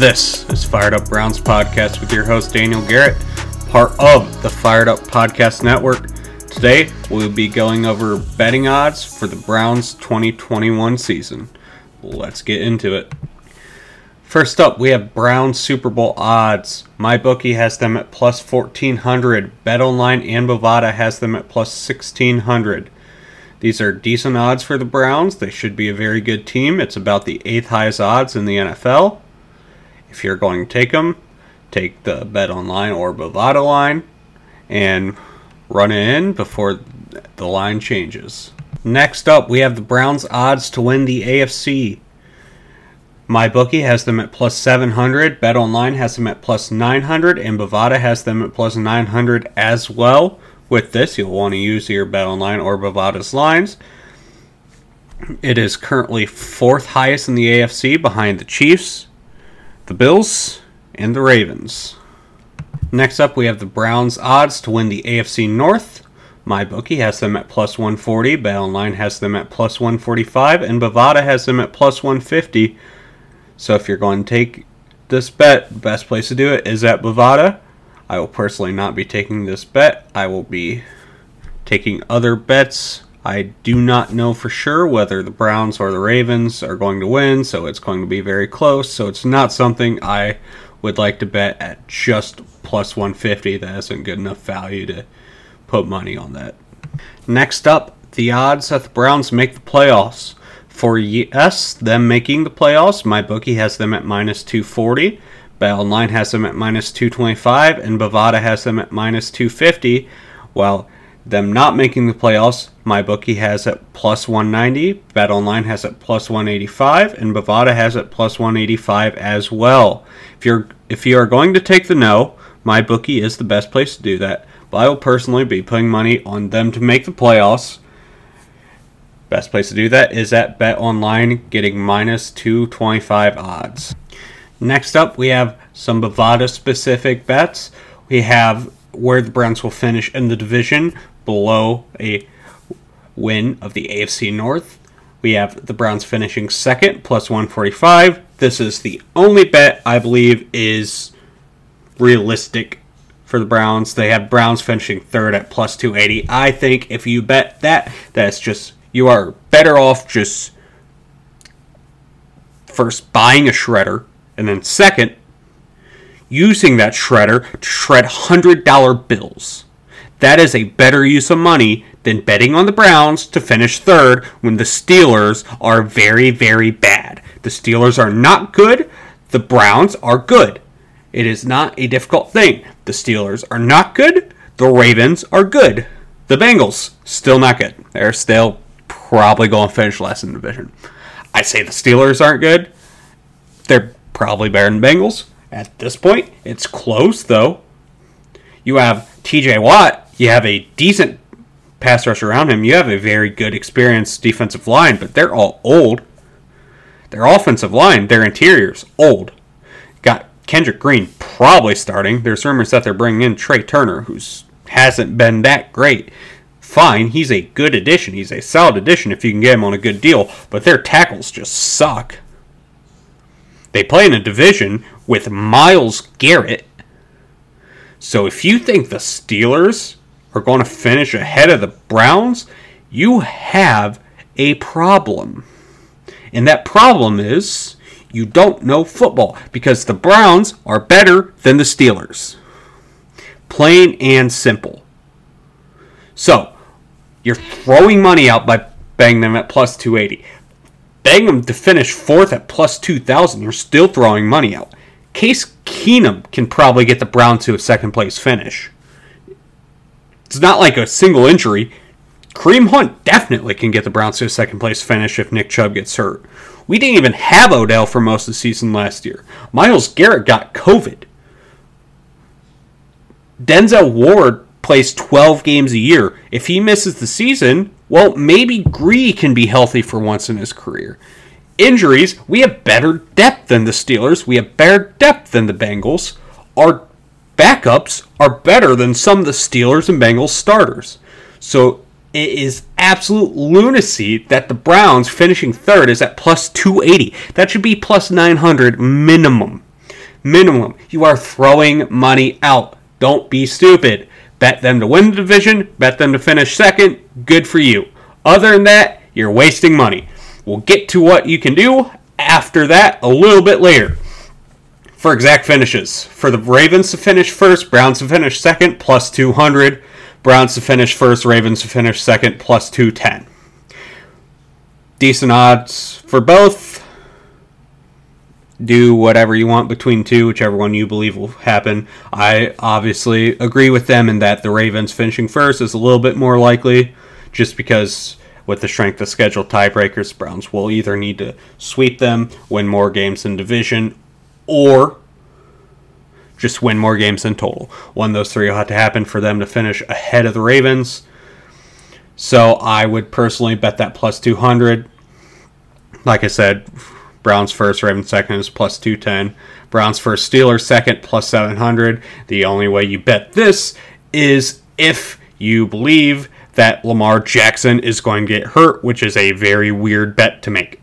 This is Fired Up Browns Podcast with your host Daniel Garrett, part of the Fired Up Podcast Network. Today we'll be going over betting odds for the Browns 2021 season. Let's get into it. First up, we have Browns Super Bowl odds. My bookie has them at plus 1400. BetOnline and Bovada has them at plus 1600. These are decent odds for the Browns. They should be a very good team. It's about the eighth highest odds in the NFL. If you're going to take them, take the Bet Online or Bovada line and run it in before the line changes. Next up, we have the Browns' odds to win the AFC. My bookie has them at plus 700, Bet Online has them at plus 900, and Bovada has them at plus 900 as well. With this, you'll want to use your Bet Online or Bovada's lines. It is currently fourth highest in the AFC behind the Chiefs, the Bills, and the Ravens. Next up, we have the Browns' odds to win the AFC North. My bookie has them at plus 140, BetOnline has them at plus 145, and Bovada has them at plus 150. So if you're going to take this bet, the best place to do it is at Bovada. I will personally not be taking this bet. I will be taking other bets I do not know for sure whether the Browns or the Ravens are going to win, so it's going to be very close. So it's not something I would like to bet at just plus 150. That isn't good enough value to put money on that. Next up, the odds that the Browns make the playoffs. For yes, them making the playoffs, my bookie has them at minus 240. BetOnline has them at minus 225, and Bovada has them at minus 250. While them not making the playoffs, my bookie has at plus 190, BetOnline has at plus 185, and Bovada has at plus 185 as well. If you're if you are going to take the no, my bookie is the best place to do that. But I will personally be putting money on them to make the playoffs. Best place to do that is at BetOnline, getting minus 225 odds. Next up, we have some Bovada specific bets. We have where the Browns will finish in the division below a win of the AFC North. We have the Browns finishing second, plus 145. This is the only bet I believe is realistic for the Browns. They have Browns finishing third at plus 280. I think if you bet that, that's just, you are better off just first buying a shredder, and then second, using that shredder to shred $100 bills. That is a better use of money than betting on the Browns to finish third when the Steelers are very, very bad. The Steelers are not good, the Browns are good. It is not a difficult thing. The Steelers are not good, the Ravens are good. The Bengals, still not good. They're still probably going to finish last in the division. I say the Steelers aren't good. They're probably better than Bengals. At this point, it's close though. You have TJ Watt, you have a decent pass rush around him. You have a very good, experienced defensive line, but they're all old. Their offensive line, their interiors, old. Got Kendrick Green probably starting. There's rumors that they're bringing in Trai Turner, who's hasn't been that great. Fine, he's a good addition. He's a solid addition if you can get him on a good deal, but their tackles just suck. They play in a division with Myles Garrett. So if you think the Steelers are going to finish ahead of the Browns, you have a problem. And that problem is you don't know football because the Browns are better than the Steelers. Plain and simple. So, you're throwing money out by banging them at plus 280. Bang them to finish fourth at plus 2,000. You're still throwing money out. Case Keenum can probably get the Browns to a second place finish It's not like a single injury. Kareem Hunt definitely can get the Browns to a second place finish if Nick Chubb gets hurt. We didn't even have Odell for most of the season last year. Myles Garrett got COVID. Denzel Ward plays 12 games a year. If he misses the season, well, maybe Gree can be healthy for once in his career. Injuries, we have better depth than the Steelers. We have better depth than the Bengals. Our backups are better than some of the Steelers and Bengals starters. So it is absolute lunacy that the Browns finishing third is at plus 280. That should be plus 900 minimum. Minimum. You are throwing money out. Don't be stupid. Bet them to win the division, bet them to finish second. Good for you. Other than that, you're wasting money. We'll get to what you can do after that a little bit later. For exact finishes, for the Ravens to finish first, Browns to finish second, plus 200. Browns to finish first, Ravens to finish second, plus 210. Decent odds for both do whatever you want between two, whichever one you believe will happen. I obviously agree with them in that the Ravens finishing first is a little bit more likely, just because with the strength of schedule tiebreakers, Browns will either need to sweep them, win more games in division, or just win more games in total. One of those three will have to happen for them to finish ahead of the Ravens. So I would personally bet that plus 200. Like I said, Browns first, Ravens second is plus 210. Browns first, Steelers second, plus 700. The only way you bet this is if you believe that Lamar Jackson is going to get hurt, which is a very weird bet to make.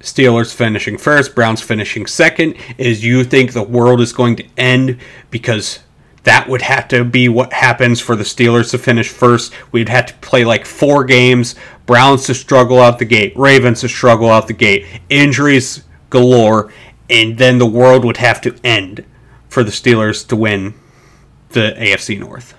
Steelers finishing first, Browns finishing second, is you think the world is going to end because that would have to be what happens for the Steelers to finish first. We'd have to play like four games. Browns to struggle out the gate, Ravens to struggle out the gate, injuries galore, and then the world would have to end for the Steelers to win the AFC North.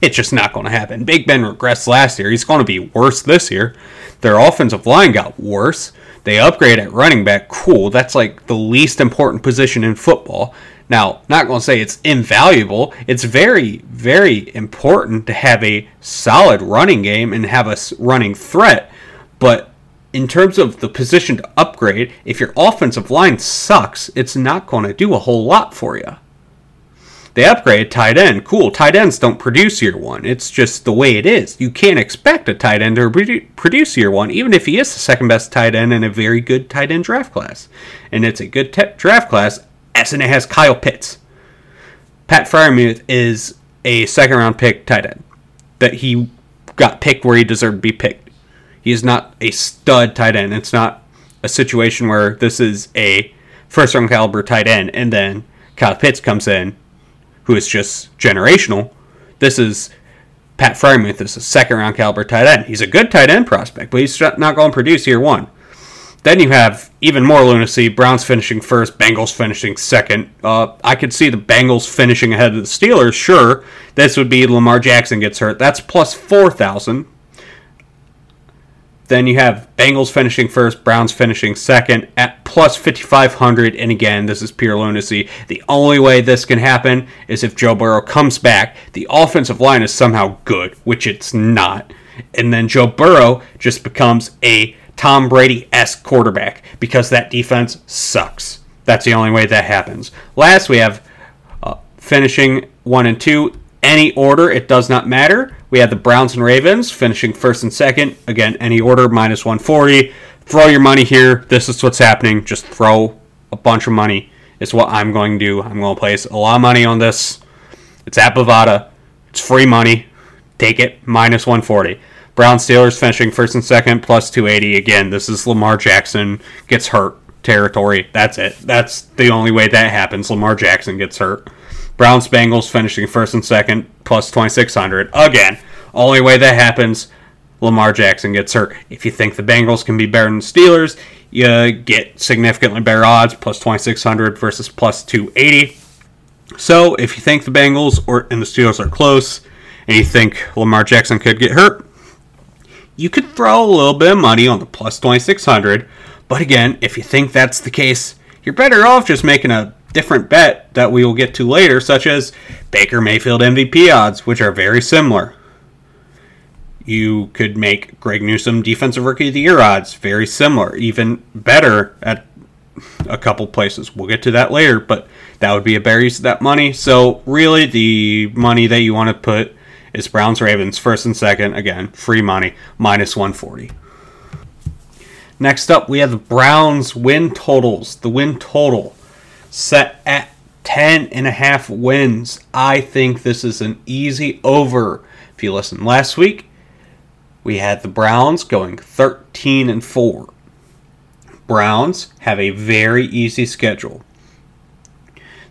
It's just not going to happen. Big Ben regressed last year. He's going to be worse this year. Their offensive line got worse. They upgrade at running back. Cool. That's like the least important position in football. Now, not going to say it's invaluable. It's very, very important to have a solid running game and have a running threat. But in terms of the position to upgrade, if your offensive line sucks, it's not going to do a whole lot for you. They upgrade tight end. Cool. Tight ends don't produce year one. It's just the way it is. You can't expect a tight end to produce year one, even if he is the second best tight end in a very good tight end draft class. And it's a good te- draft class and it has Kyle Pitts. Pat Freiermuth is a second round pick tight end that he got picked where he deserved to be picked. He is not a stud tight end. It's not a situation where this is a first round caliber tight end and then Kyle Pitts comes in, who is just generational. This is Pat Freiermuth is a second round caliber tight end. He's a good tight end prospect, but he's not going to produce year one. Then you have even more lunacy. Browns finishing first, Bengals finishing second. Uh, I could see the Bengals finishing ahead of the Steelers. Sure, this would be Lamar Jackson gets hurt. That's plus four thousand. Then you have Bengals finishing first, Browns finishing second at plus 5,500. And again, this is pure lunacy. The only way this can happen is if Joe Burrow comes back. The offensive line is somehow good, which it's not. And then Joe Burrow just becomes a Tom Brady esque quarterback because that defense sucks. That's the only way that happens. Last, we have uh, finishing one and two. Any order, it does not matter. We have the Browns and Ravens finishing first and second. Again, any order, minus 140. Throw your money here. This is what's happening. Just throw a bunch of money. Is what I'm going to do. I'm going to place a lot of money on this. It's at Bovada. It's free money. Take it, minus 140. Brown Steelers finishing first and second, plus 280. Again, this is Lamar Jackson gets hurt territory. That's it. That's the only way that happens. Lamar Jackson gets hurt. Browns Bengals finishing first and second, plus 2600. Again, only way that happens. Lamar Jackson gets hurt. If you think the Bengals can be better than the Steelers, you get significantly better odds, plus 2600 versus plus 280. So if you think the Bengals or and the Steelers are close, and you think Lamar Jackson could get hurt, you could throw a little bit of money on the plus 2600. But again, if you think that's the case, you're better off just making a different bet that we will get to later, such as Baker Mayfield MVP odds, which are very similar. You could make Greg Newsome Defensive Rookie of the Year odds very similar, even better at a couple places. We'll get to that later, but that would be a better use of that money. So, really, the money that you want to put is Browns Ravens first and second. Again, free money, minus 140. Next up, we have the Browns win totals. The win total set at 10 and a half wins. I think this is an easy over. If you listen last week, we had the Browns going 13 and 4. Browns have a very easy schedule.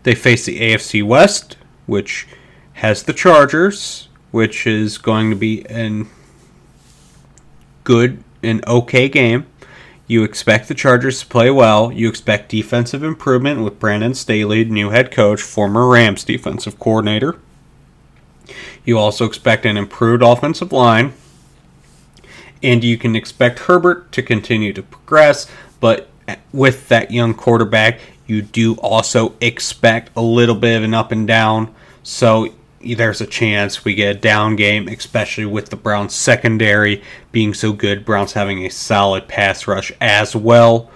They face the AFC West, which has the Chargers, which is going to be an good and okay game. You expect the Chargers to play well. You expect defensive improvement with Brandon Staley, new head coach, former Rams defensive coordinator. You also expect an improved offensive line. And you can expect Herbert to continue to progress, but with that young quarterback, you do also expect a little bit of an up and down. So there's a chance we get a down game, especially with the Browns secondary being so good. Browns having a solid pass rush as well.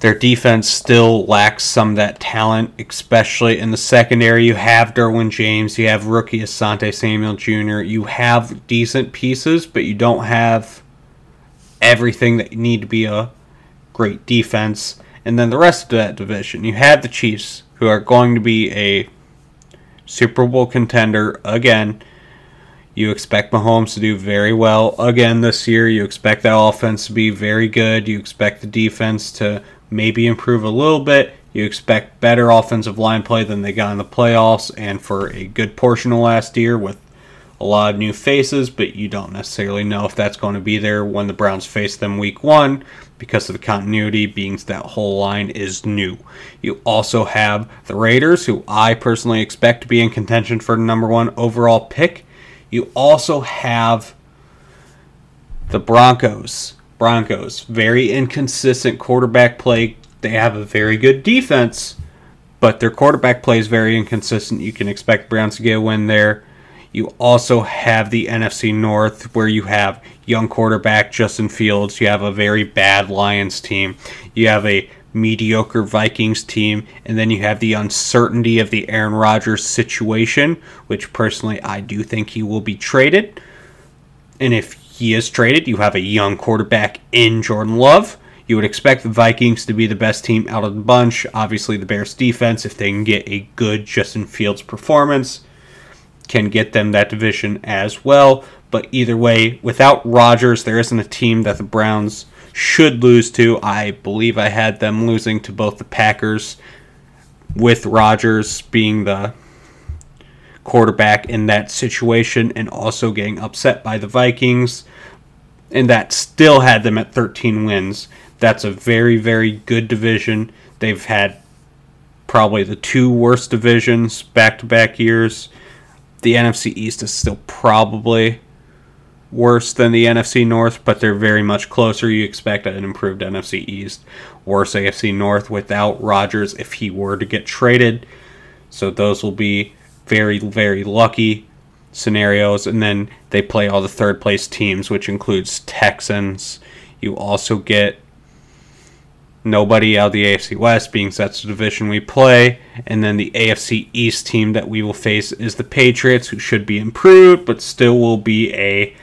Their defense still lacks some of that talent, especially in the secondary. You have Derwin James, you have rookie Asante Samuel Jr., you have decent pieces, but you don't have everything that you need to be a great defense. And then the rest of that division, you have the Chiefs, who are going to be a Super Bowl contender again. You expect Mahomes to do very well again this year. You expect that offense to be very good. You expect the defense to maybe improve a little bit. You expect better offensive line play than they got in the playoffs and for a good portion of last year with a lot of new faces, but you don't necessarily know if that's going to be there when the Browns face them week one because of the continuity being that whole line is new. You also have the Raiders, who I personally expect to be in contention for the number one overall pick. You also have the Broncos. Broncos, very inconsistent quarterback play. They have a very good defense, but their quarterback play is very inconsistent. You can expect Browns to get a win there. You also have the NFC North, where you have young quarterback Justin Fields. You have a very bad Lions team. You have a mediocre Vikings team, and then you have the uncertainty of the Aaron Rodgers situation, which personally I do think he will be traded. And if he is traded, you have a young quarterback in Jordan Love. You would expect the Vikings to be the best team out of the bunch. Obviously, the Bears defense, if they can get a good Justin Fields performance can get them that division as well. But either way, without Rodgers, there isn't a team that the Browns should lose to. I believe I had them losing to both the Packers, with Rodgers being the quarterback in that situation, and also getting upset by the Vikings. And that still had them at 13 wins. That's a very, very good division. They've had probably the two worst divisions back to back years the NFC East is still probably worse than the NFC North, but they're very much closer. You expect an improved NFC East, worse AFC North without Rodgers if he were to get traded. So those will be very, very lucky scenarios. And then they play all the third place teams, which includes Texans. You also get nobody out of the AFC West, being that's the division we play. And then the AFC East team that we will face is the Patriots, who should be improved, but still will be a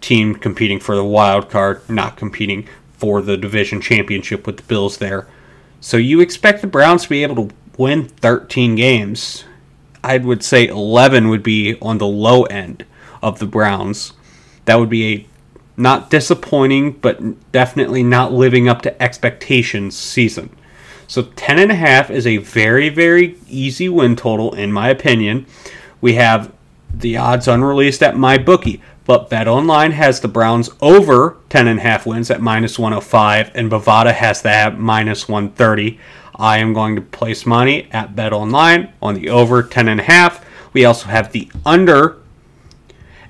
team competing for the wild card, not competing for the division championship with the Bills there. So you expect the Browns to be able to win 13 games. I would say 11 would be on the low end of the Browns. That would be a not disappointing, but definitely not living up to expectations season. So 10.5 is a very, very easy win total, in my opinion. We have the odds unreleased at my bookie, but BetOnline has the Browns over 10.5 wins at minus 105, and Bovada has that minus 130. I am going to place money at BetOnline on the over 10.5. We also have the under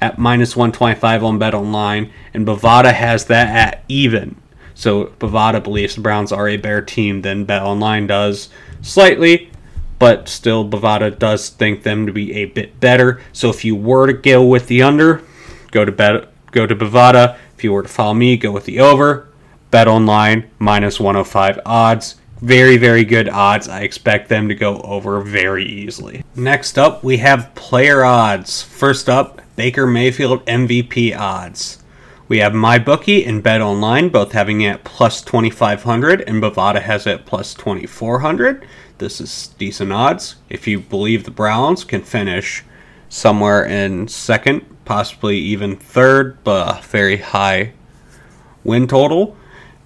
at minus 125 on Bet Online, and Bovada has that at even. So Bovada believes the Browns are a better team than Bet Online does, slightly, but still Bovada does think them to be a bit better. So if you were to go with the under, go to bet go to Bovada. If you were to follow me, go with the over. Bet Online minus 105 odds. Very, very good odds. I expect them to go over very easily. Next up, we have player odds. First up, Baker Mayfield MVP odds. We have MyBookie and Bet Online both having it at plus 2500 and Bovada has it at plus 2400. This is decent odds. If you believe the Browns can finish somewhere in second, possibly even third, but very high win total,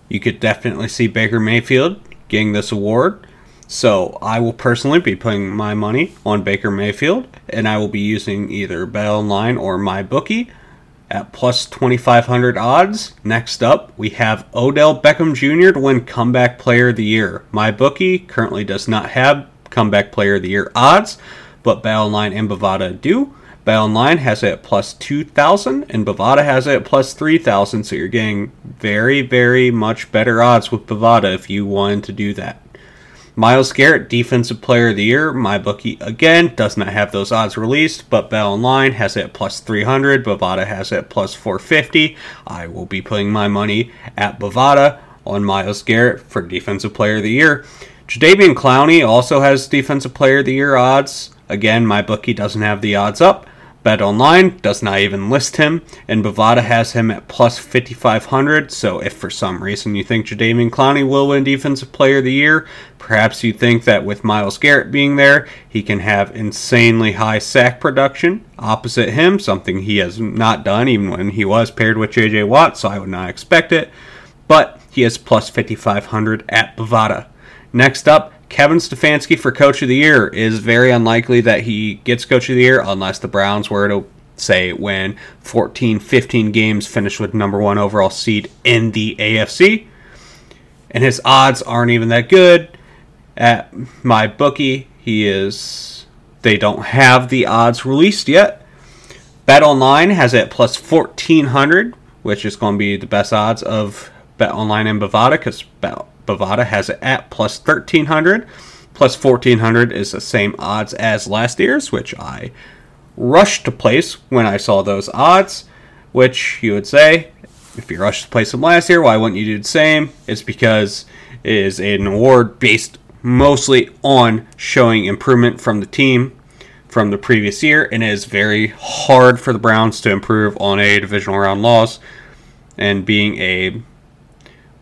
you could definitely see Baker Mayfield getting this award. So I will personally be putting my money on Baker Mayfield, and I will be using either Bet Online or my bookie at plus 2,500 odds. Next up, we have Odell Beckham Jr. to win Comeback Player of the Year. My bookie currently does not have Comeback Player of the Year odds, but Bet Online and Bovada do. Bet Online has it at plus 2,000, and Bovada has it at plus 3,000, so you're getting very, very much better odds with Bovada if you wanted to do that. Myles Garrett, Defensive Player of the Year. My bookie again, does not have those odds released, but Bet Online has it at plus 300. Bovada has it at plus 450. I will be putting my money at Bovada on Myles Garrett for Defensive Player of the Year. Jadeveon Clowney also has Defensive Player of the Year odds. Again, my bookie doesn't have the odds up. Bet Online does not even list him, and Bovada has him at plus 5,500. So, if for some reason you think Jadeveon Clowney will win Defensive Player of the Year, perhaps you think that with Myles Garrett being there, he can have insanely high sack production opposite him, something he has not done even when he was paired with JJ Watt, so I would not expect it. But he is plus 5,500 at Bovada. Next up, Kevin Stefanski for Coach of the Year is very unlikely that he gets Coach of the Year unless the Browns were to say win 14, 15 games, finish with number one overall seed in the AFC. And his odds aren't even that good. At my bookie, he is. They don't have the odds released yet. Bet Online has it plus 1400, which is going to be the best odds of Bet Online and Bovada because Bovada has it at plus 1300. Plus 1400 is the same odds as last year's, which I rushed to place when I saw those odds. Which you would say, if you rushed to place them last year, why wouldn't you do the same? It's because it is an award based mostly on showing improvement from the team from the previous year, and it is very hard for the Browns to improve on a divisional round loss. And being a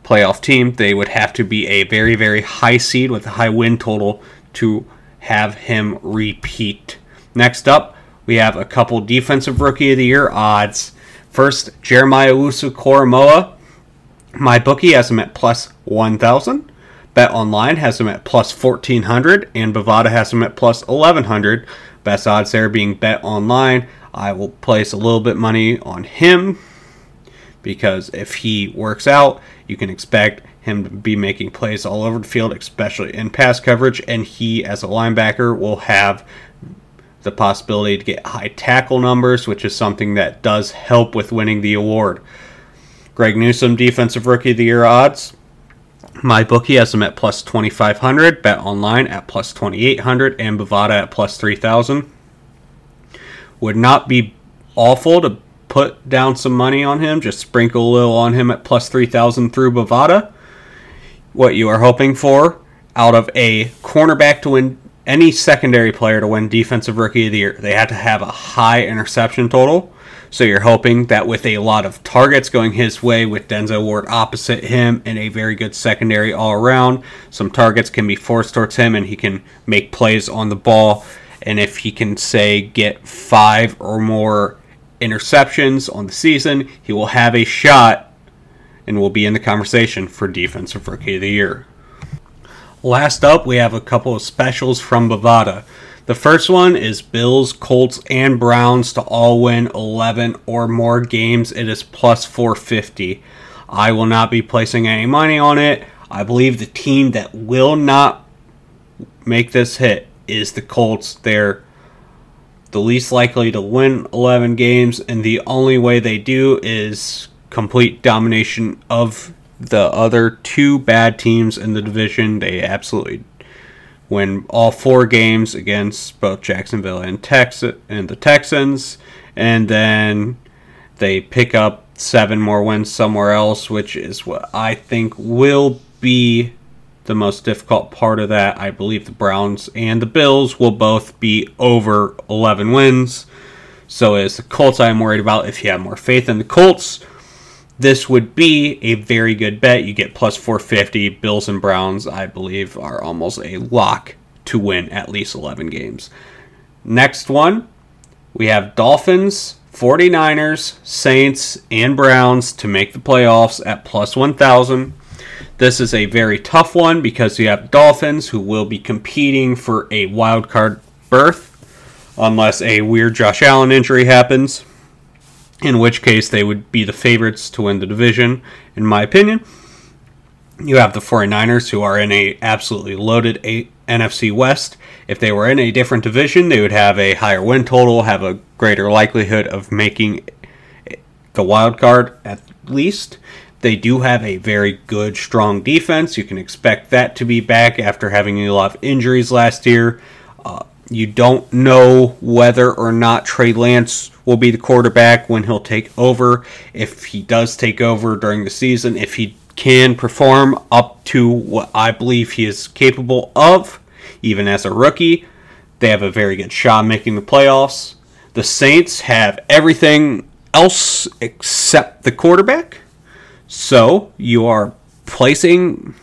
playoff team, they would have to be a very, very high seed with a high win total to have him repeat. Next up, we have a couple defensive rookie of the year odds. First, Jeremiah Owusu-Koramoah. MyBookie has him at plus 1,000. Bet Online has him at plus 1,400. And Bovada has him at plus 1,100. Best odds there being Bet Online. I will place a little bit money on him because if he works out, you can expect him to be making plays all over the field, especially in pass coverage, and he, as a linebacker, will have the possibility to get high tackle numbers, which is something that does help with winning the award. Greg Newsome, Defensive Rookie of the Year odds. My bookie has him at plus 2,500, Bet Online at plus 2,800, and Bovada at plus 3,000. Would not be awful to put down some money on him, just sprinkle a little on him at plus 3,000 through Bovada. What you are hoping for out of a cornerback to win any secondary player to win Defensive Rookie of the Year, they have to have a high interception total. So you're hoping that with a lot of targets going his way, with Denzel Ward opposite him and a very good secondary all around, some targets can be forced towards him and he can make plays on the ball. And if he can, say, get five or more interceptions on the season, he will have a shot and will be in the conversation for Defensive Rookie of the Year. Last up, we have a couple of specials from Bovada. The first one is Bills, Colts, and Browns to all win 11 or more games. It is plus 450. I will not be placing any money on it. I believe the team that will not make this hit is the Colts. They're the least likely to win 11 games, and the only way they do is complete domination of the other two bad teams in the division. They absolutely win all four games against both Jacksonville and Texas and the Texans, and then they pick up seven more wins somewhere else, which is what I think will be the most difficult part of that. I believe the Browns and the Bills will both be over 11 wins. So is the Colts I'm worried about. If you have more faith in the Colts, this would be a very good bet. You get plus 450. Bills and Browns, I believe, are almost a lock to win at least 11 games. Next one, we have Dolphins, 49ers, Saints, and Browns to make the playoffs at plus 1,000. This is a very tough one because you have Dolphins who will be competing for a wild card berth unless a weird Josh Allen injury happens, in which case they would be the favorites to win the division, in my opinion. You have the 49ers who are in a absolutely loaded a- NFC West. If they were in a different division, they would have a higher win total, have a greater likelihood of making the wild card at least. They do have a very good, strong defense. You can expect that to be back after having a lot of injuries last year. Uh, you don't know whether or not Trey Lance will be the quarterback when he'll take over. If he does take over during the season, if he can perform up to what I believe he is capable of, even as a rookie, they have a very good shot making the playoffs. The Saints have everything else except the quarterback. So you are placing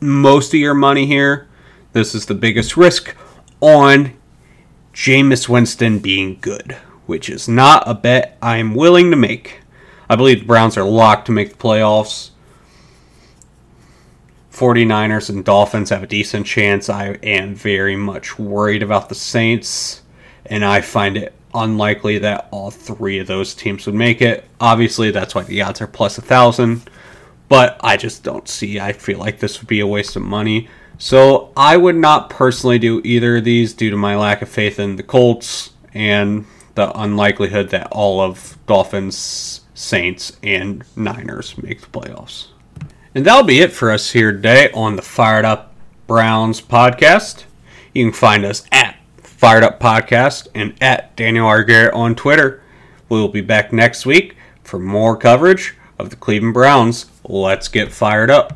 most of your money here. This is the biggest risk on Jameis Winston being good, which is not a bet I'm willing to make. I believe the Browns are locked to make the playoffs. 49ers and Dolphins have a decent chance. I am very much worried about the Saints, and I find it unlikely that all three of those teams would make it. Obviously, that's why the odds are plus a thousand, but I just don't see. I feel like this would be a waste of money. So I would not personally do either of these due to my lack of faith in the Colts and the unlikelihood that all of Dolphins, Saints, and Niners make the playoffs. And that'll be it for us here today on the Fired Up Browns podcast. You can find us at Fired Up Podcast and at Daniel R. Garrett on Twitter. We'll be back next week for more coverage of the Cleveland Browns. Let's get fired up.